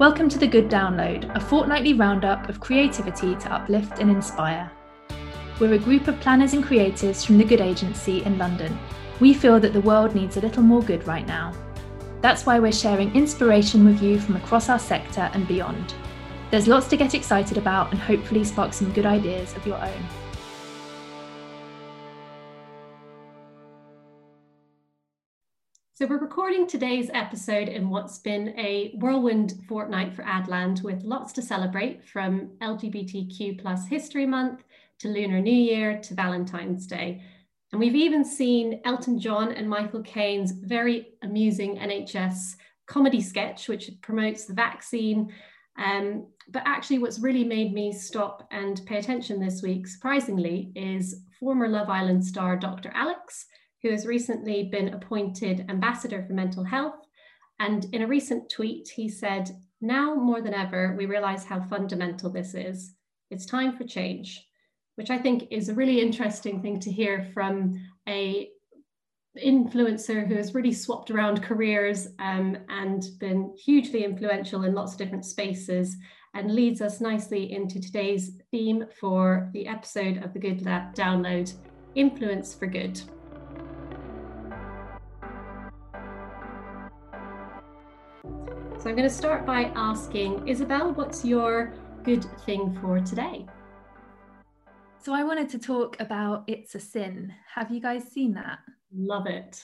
Welcome to The Good Download, a fortnightly roundup of creativity to uplift and inspire. We're a group of planners and creators from The Good Agency in London. We feel that the world needs a little more good right now. That's why we're sharing inspiration with you from across our sector and beyond. There's lots to get excited about and hopefully spark some good ideas of your own. So, we're recording today's episode in what's been a whirlwind fortnight for Adland with lots to celebrate from LGBTQ plus History Month to Lunar New Year to Valentine's Day. And we've even seen Elton John and Michael Caine's very amusing NHS comedy sketch, which promotes the vaccine. Um, but actually, what's really made me stop and pay attention this week, surprisingly, is former Love Island star Dr. Alex who has recently been appointed ambassador for mental health. And in a recent tweet, he said, Now more than ever, we realize how fundamental this is. It's time for change, which I think is a really interesting thing to hear from a influencer who has really swapped around careers um, and been hugely influential in lots of different spaces and leads us nicely into today's theme for the episode of the Good Lab Download Influence for Good. So I'm going to start by asking Isabel, what's your good thing for today? So I wanted to talk about It's a Sin. Have you guys seen that? Love it.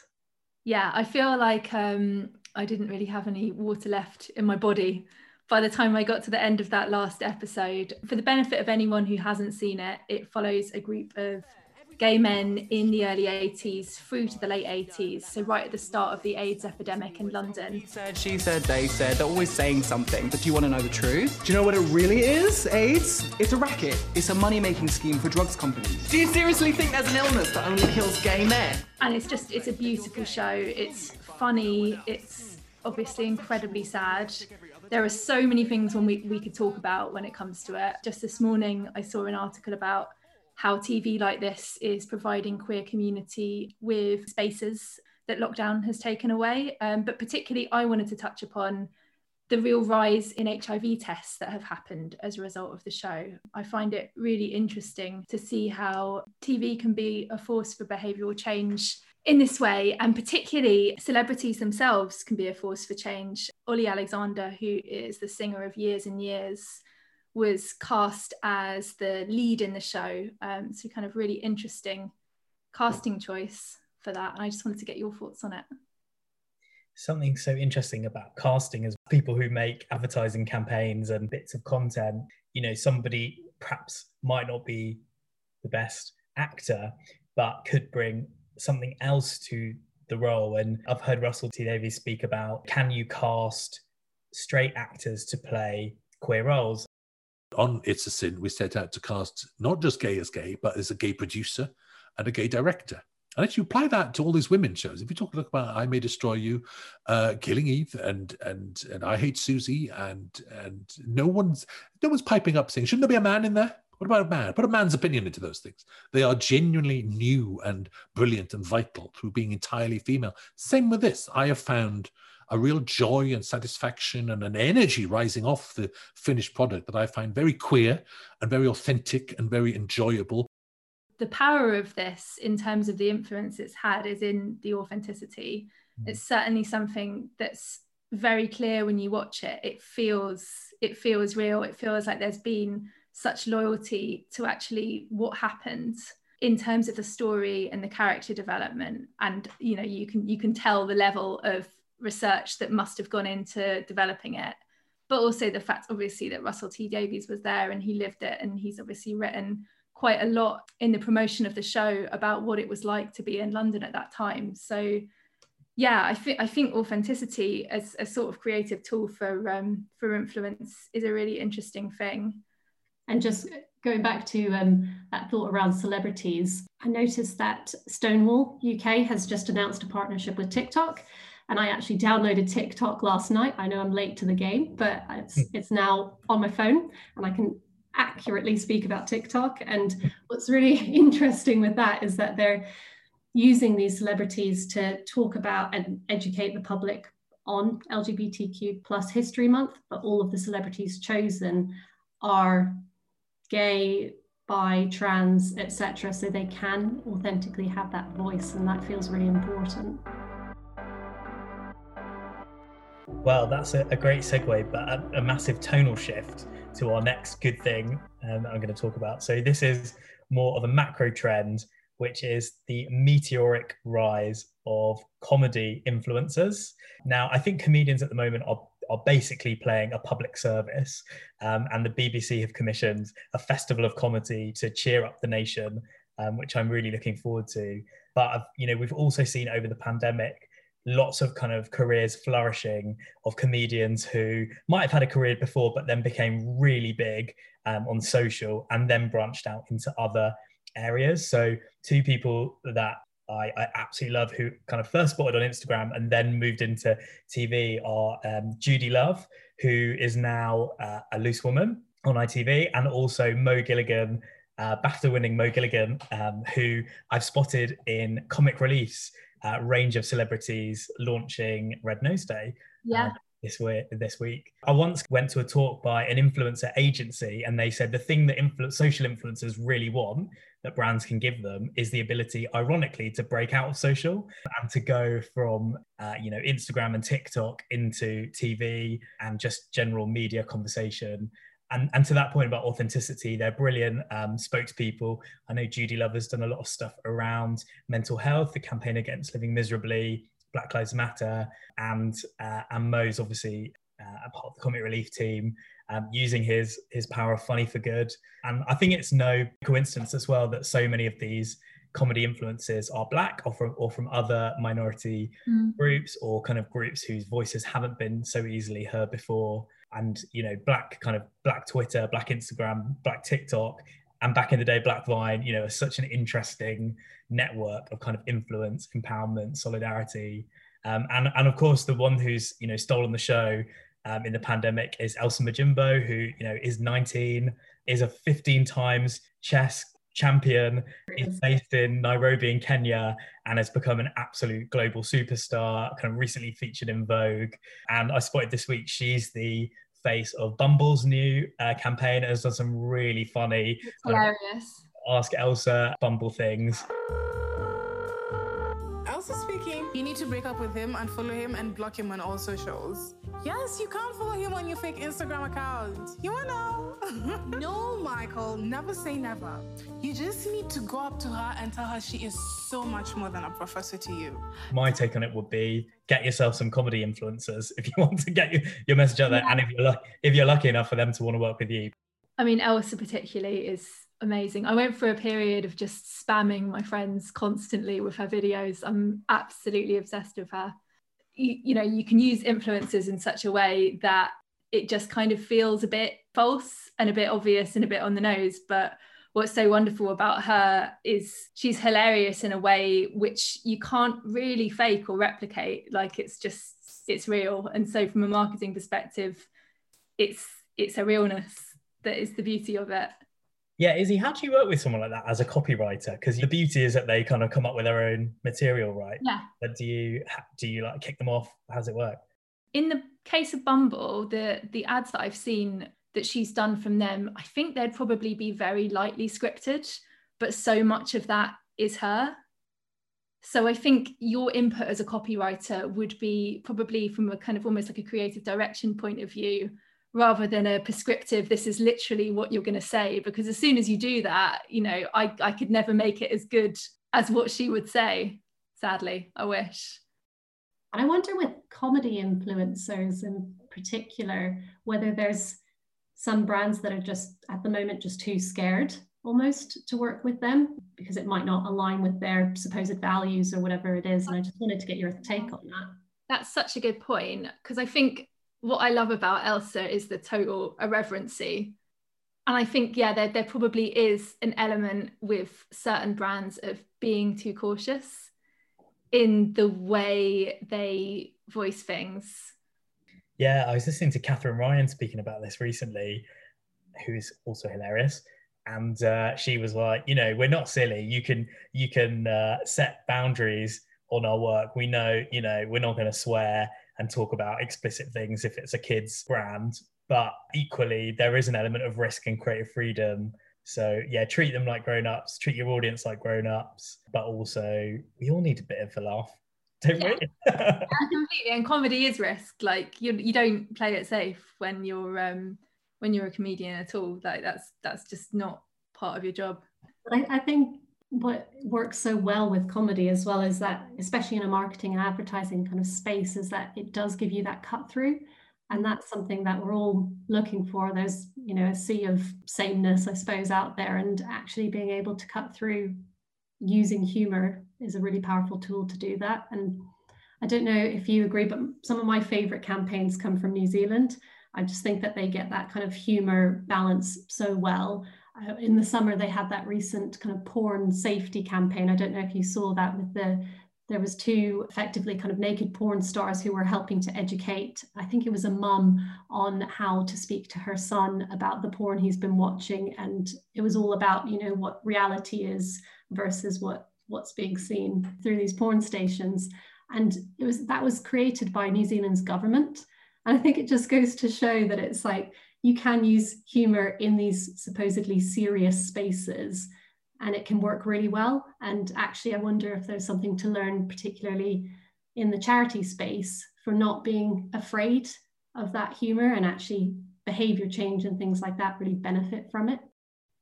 Yeah, I feel like um, I didn't really have any water left in my body by the time I got to the end of that last episode. For the benefit of anyone who hasn't seen it, it follows a group of gay men in the early 80s through to the late 80s, so right at the start of the AIDS epidemic in London. He said, she said, they said, they're always saying something, but do you want to know the truth? Do you know what it really is, AIDS? It's a racket. It's a money-making scheme for drugs companies. Do you seriously think there's an illness that only kills gay men? And it's just, it's a beautiful show. It's funny. It's obviously incredibly sad. There are so many things when we, we could talk about when it comes to it. Just this morning, I saw an article about how TV like this is providing queer community with spaces that lockdown has taken away. Um, but particularly, I wanted to touch upon the real rise in HIV tests that have happened as a result of the show. I find it really interesting to see how TV can be a force for behavioural change in this way, and particularly celebrities themselves can be a force for change. Olly Alexander, who is the singer of Years and Years, was cast as the lead in the show. Um, so, kind of really interesting casting choice for that. And I just wanted to get your thoughts on it. Something so interesting about casting is people who make advertising campaigns and bits of content. You know, somebody perhaps might not be the best actor, but could bring something else to the role. And I've heard Russell T Davies speak about can you cast straight actors to play queer roles? On It's a Sin, we set out to cast not just gay as gay, but as a gay producer and a gay director. And if you apply that to all these women shows, if you talk about I May Destroy You, uh, Killing Eve, and and and I Hate Susie, and and no one's no one's piping up saying, shouldn't there be a man in there? What about a man? Put a man's opinion into those things. They are genuinely new and brilliant and vital through being entirely female. Same with this. I have found a real joy and satisfaction and an energy rising off the finished product that I find very queer and very authentic and very enjoyable. The power of this, in terms of the influence it's had, is in the authenticity. Mm. It's certainly something that's very clear when you watch it. It feels it feels real. It feels like there's been such loyalty to actually what happened in terms of the story and the character development and you know you can you can tell the level of research that must have gone into developing it but also the fact obviously that russell t davies was there and he lived it and he's obviously written quite a lot in the promotion of the show about what it was like to be in london at that time. So yeah i think i think authenticity as a sort of creative tool for um, for influence is a really interesting thing. And just going back to um, that thought around celebrities i noticed that stonewall uk has just announced a partnership with tiktok and I actually downloaded TikTok last night. I know I'm late to the game, but it's, hmm. it's now on my phone and I can accurately speak about TikTok. And what's really interesting with that is that they're using these celebrities to talk about and educate the public on LGBTQ plus History Month, but all of the celebrities chosen are gay, bi, trans, etc. So they can authentically have that voice, and that feels really important. Well, that's a, a great segue, but a, a, massive tonal shift to our next good thing um, that I'm going to talk about. So, this is more of a macro trend, which is the meteoric rise of comedy influencers. Now, I think comedians at the moment are are basically playing a public service, um, and the BBC have commissioned a festival of comedy to cheer up the nation, um, which I'm really looking forward to. But I've, you know, we've also seen over the pandemic lots of kind of careers flourishing of comedians who might have had a career before, but then became really big um, on social and then branched out into other areas. So two people that I, I, absolutely love who kind of first spotted on Instagram and then moved into TV are um, Judi Love, who is now uh, a loose woman on ITV, and also Mo Gilligan, uh, BAFTA winning Mo Gilligan, um, who I've spotted in comic reliefs, uh, range of celebrities launching Red Nose Day. Yeah. Uh, this week, this week. I once went to a talk by an influencer agency, and they said the thing that influ- social influencers really want that brands can give them is the ability, ironically, to break out of social and to go from, uh, you know, Instagram and TikTok into TV and just general media conversation. And, and to that point about authenticity, they're brilliant um, spokespeople. I know Judi Love has done a lot of stuff around mental health, the campaign against living miserably, Black Lives Matter, and uh, and Mo's obviously uh, a part of the comic relief team, um, using his his power of funny for good. And I think it's no coincidence as well that so many of these comedy influences are black or from or from other minority mm. groups or kind of groups whose voices haven't been so easily heard before. And you know, black kind of black Twitter, black Instagram, black TikTok, and back in the day, Black Vine, you know, such an interesting network of kind of influence, empowerment, solidarity. Um, and, and of course, the one who's, you know, stolen the show um, in the pandemic is Elsa Majimbo, who, you know, is 19, is a 15 times chess champion, is based in Nairobi in Kenya, and has become an absolute global superstar, kind of recently featured in Vogue. And I spotted this week, she's the face of Bumble's new uh, campaign and has done some really funny, hilarious Ask Elsa Bumble things. Elsa. You need to break up with him, and follow him, and block him on all socials. Yes, you can't follow him on your fake Instagram account. You wanna know? no, Michael, never say never. You just need to go up to her and tell her she is so much more than a professor to you. My take on it would be get yourself some comedy influencers if you want to get your, your message out there, yeah. and if you're if you're lucky enough for them to want to work with you. I mean, Elsa particularly is amazing. I went through a period of just spamming my friends constantly with her videos. I'm absolutely obsessed with her. You, you know, you can use influencers in such a way that it just kind of feels a bit false and a bit obvious and a bit on the nose. But what's so wonderful about her is she's hilarious in a way which you can't really fake or replicate. Like it's just, it's real. And so from a marketing perspective, it's it's a realness that is the beauty of it. Yeah, Izzy, how do you work with someone like that as a copywriter? Because the beauty is that they kind of come up with their own material, right? Yeah. But do you do you like kick them off? How does it work? In the case of Bumble, the the ads that I've seen that she's done from them, I think they'd probably be very lightly scripted, but so much of that is her. So I think your input as a copywriter would be probably from a kind of almost like a creative direction point of view rather than a prescriptive this is literally what you're going to say because as soon as you do that you know I, I could never make it as good as what she would say sadly i wish. And i wonder with comedy influencers in particular whether there's some brands that are just at the moment just too scared almost to work with them because it might not align with their supposed values or whatever it is and i just wanted to get your take on that. That's such a good point because i think what I love about Elsa is the total irreverency. And I think, yeah, there, there probably is an element with certain brands of being too cautious in the way they voice things. Yeah, I was listening to Katherine Ryan speaking about this recently, who's also hilarious. And uh, she was like, you know, we're not silly. You can you can uh, set boundaries on our work. We know, you know, we're not going to swear and talk about explicit things if it's a kid's brand. But equally, there is an element of risk and creative freedom. So yeah, treat them like grown-ups, treat your audience like grown-ups, but also we all need a bit of a laugh. Don't yeah. we? yeah, completely. And comedy is risk. Like you you don't play it safe when you're um when you're a comedian at all. Like that's that's just not part of your job. I, I think what works so well with comedy as well is that especially in a marketing and advertising kind of space is that it does give you that cut through. And that's something that we're all looking for. There's you know a sea of sameness i suppose out there. And actually being able to cut through using humor is a really powerful tool to do that. And i don't know if you agree but some of my favorite campaigns come from new zealand. I just think that they get that kind of humor balance so well Uh, in the summer they had that recent kind of porn safety campaign. I don't know if you saw that with the there was two effectively kind of naked porn stars who were helping to educate i think it was a mum on how to speak to her son about the porn he's been watching. And it was all about you know what reality is versus what what's being seen through these porn stations. And it was that was created by new zealand's government. And i think it just goes to show that it's like you can use humor in these supposedly serious spaces and it can work really well. And actually, I wonder if there's something to learn, particularly in the charity space, for not being afraid of that humor and actually behavior change and things like that really benefit from it.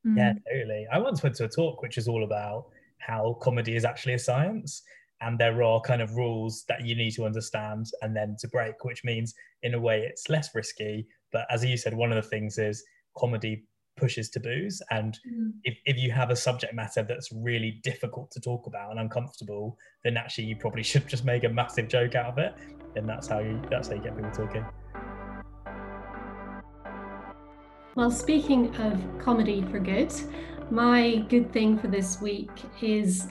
Mm. Yeah, totally. I once went to a talk which is all about how comedy is actually a science and there are kind of rules that you need to understand and then to break, which means in a way it's less risky, but as you said, one of the things is comedy pushes taboos. And mm. if, if you have a subject matter that's really difficult to talk about and uncomfortable, then actually you probably should just make a massive joke out of it. And that's how you that's how you get people talking. Well, speaking of comedy for good, my good thing for this week is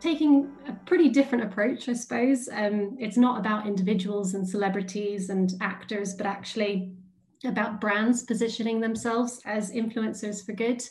taking a pretty different approach, I suppose. Um, it's not about individuals and celebrities and actors, but actually about brands positioning themselves as influencers for good.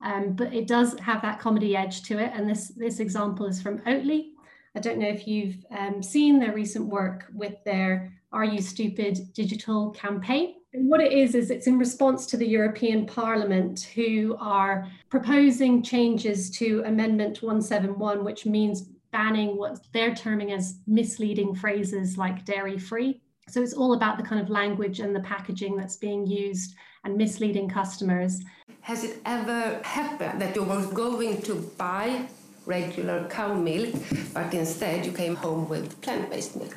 Um, but it does have that comedy edge to it. And this, this example is from Oatly. I don't know if you've um, seen their recent work with their Are You Stupid digital campaign. And what it is, is it's in response to the European Parliament who are proposing changes to Amendment 171, which means banning what they're terming as misleading phrases like dairy free. So it's all about the kind of language and the packaging that's being used and misleading customers. Has it ever happened that you were going to buy regular cow milk, but instead you came home with plant based milk?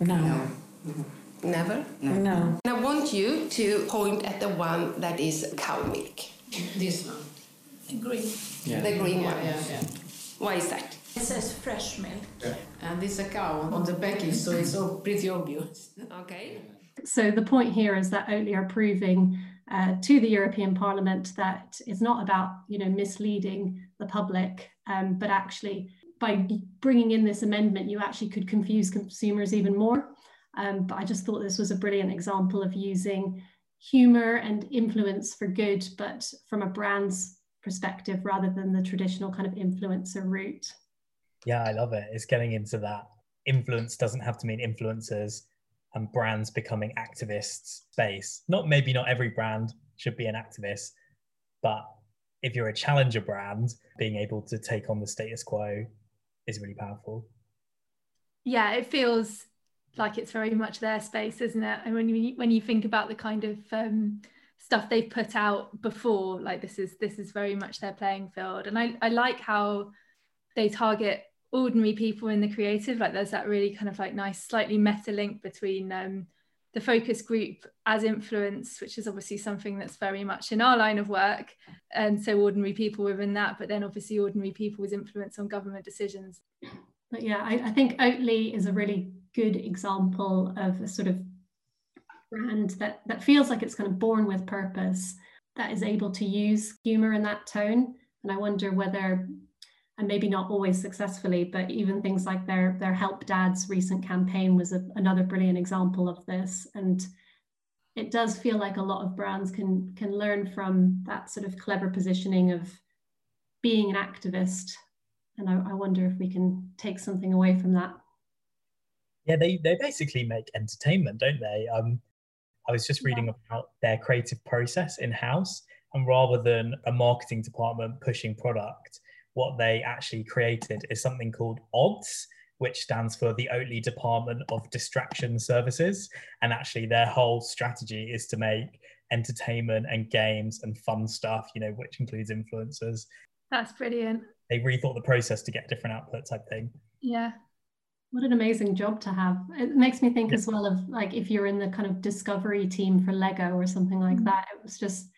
No. no. Mm-hmm. Never? No. no. I want you to point at the one that is cow milk. This one. The green. Yeah. The green yeah, one. Yeah, yeah. Why is that? It says fresh milk. Yeah. And this a cow on the package, so it's all pretty obvious. Okay. So the point here is that Oatly are proving uh, to the European Parliament that it's not about you know misleading the public, um, but actually by bringing in this amendment, you actually could confuse consumers even more. Um, but I just thought this was a brilliant example of using humor and influence for good, but from a brand's perspective rather than the traditional kind of influencer route. Yeah, I love it. It's getting into that. Influence doesn't have to mean influencers and brands becoming activists space. Not maybe not every brand should be an activist, but if you're a challenger brand, being able to take on the status quo is really powerful. Yeah, it feels like it's very much their space, isn't it? And when you when you think about the kind of um, stuff they've put out before, like this is this is very much their playing field. And I, I like how they target ordinary people in the creative like there's that really kind of like nice slightly meta link between um, the focus group as influence which is obviously something that's very much in our line of work and so ordinary people within that but then obviously ordinary people people's influence on government decisions. But yeah I, I think Oatly is a really good example of a sort of brand that that feels like it's kind of born with purpose that is able to use humor in that tone. And i wonder whether and maybe not always successfully, but even things like their their Help Dads recent campaign was a, another brilliant example of this. And it does feel like a lot of brands can can learn from that sort of clever positioning of being an activist. And I, I wonder if we can take something away from that. Yeah, they they basically make entertainment, don't they? Um, I was just reading yeah. about their creative process in house, and rather than a marketing department pushing product, what they actually created is something called Odds, which stands for the Oatly Department of Distraction Services. And actually, their whole strategy is to make entertainment and games and fun stuff, you know, which includes influencers. That's brilliant. They rethought the process to get different output I think. Yeah. What an amazing job to have. It makes me think yeah. as well of like if you're in the kind of discovery team for Lego or something like mm-hmm. that. It was just,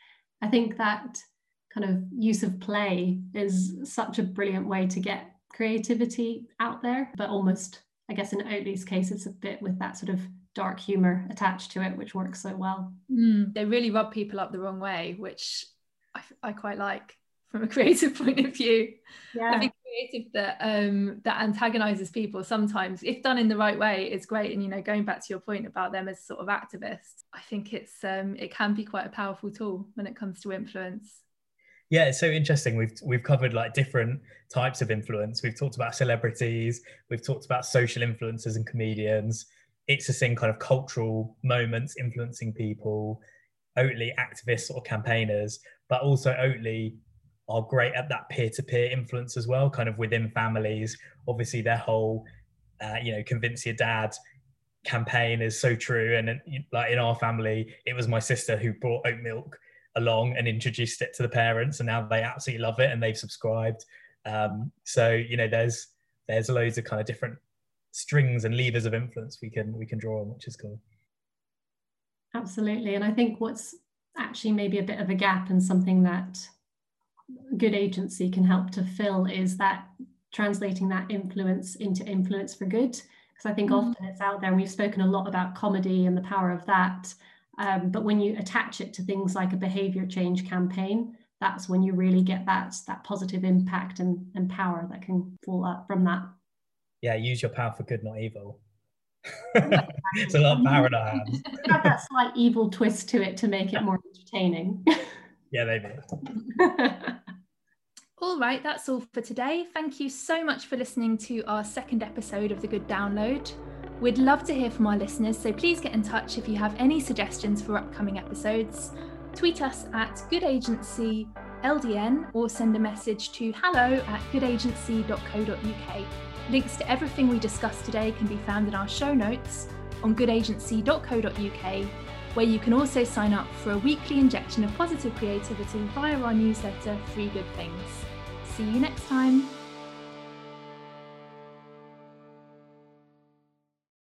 I think that kind of use of play is such a brilliant way to get creativity out there, but almost, I guess, in Oatly's case, it's a bit with that sort of dark humor attached to it, which works so well. Mm, they really rub people up the wrong way, which I, I quite like from a creative point of view. Yeah. I think creative that um that antagonizes people sometimes, if done in the right way, is great. And you know, going back to your point about them as sort of activists, I think it's um it can be quite a powerful tool when it comes to influence. Yeah, it's so interesting. We've we've covered like different types of influence. We've talked about celebrities, we've talked about social influencers and comedians. It's the same kind of cultural moments influencing people, Oatly activists or campaigners, but also Oatly are great at that peer-to-peer influence as well, kind of within families. Obviously, their whole, uh, you know, convince your dad campaign is so true. And like in our family, it was my sister who brought oat milk along and introduced it to the parents, and now they absolutely love it and they've subscribed. Um, so you know, there's there's loads of kind of different strings and levers of influence we can we can draw on, which is cool. Absolutely, and I think what's actually maybe a bit of a gap and something that good agency can help to fill is that translating that influence into influence for good because i think mm-hmm. often it's out there and we've spoken a lot about comedy and the power of that um, but when you attach it to things like a behavior change campaign that's when you really get that that positive impact and, and power that can fall up from that. Yeah use your power for good not evil. It's a lot of power in our hands. Have that slight evil twist to it to make it more entertaining. Yeah maybe. All right, that's all for today. Thank you so much for listening to our second episode of The Good Download. We'd love to hear from our listeners, so please get in touch if you have any suggestions for upcoming episodes. Tweet us at Good Agency LDN or send a message to hello at goodagency.co.uk. Links to everything we discussed today can be found in our show notes on goodagency.co.uk, where you can also sign up for a weekly injection of positive creativity via our newsletter, Free Good Things. See you next time.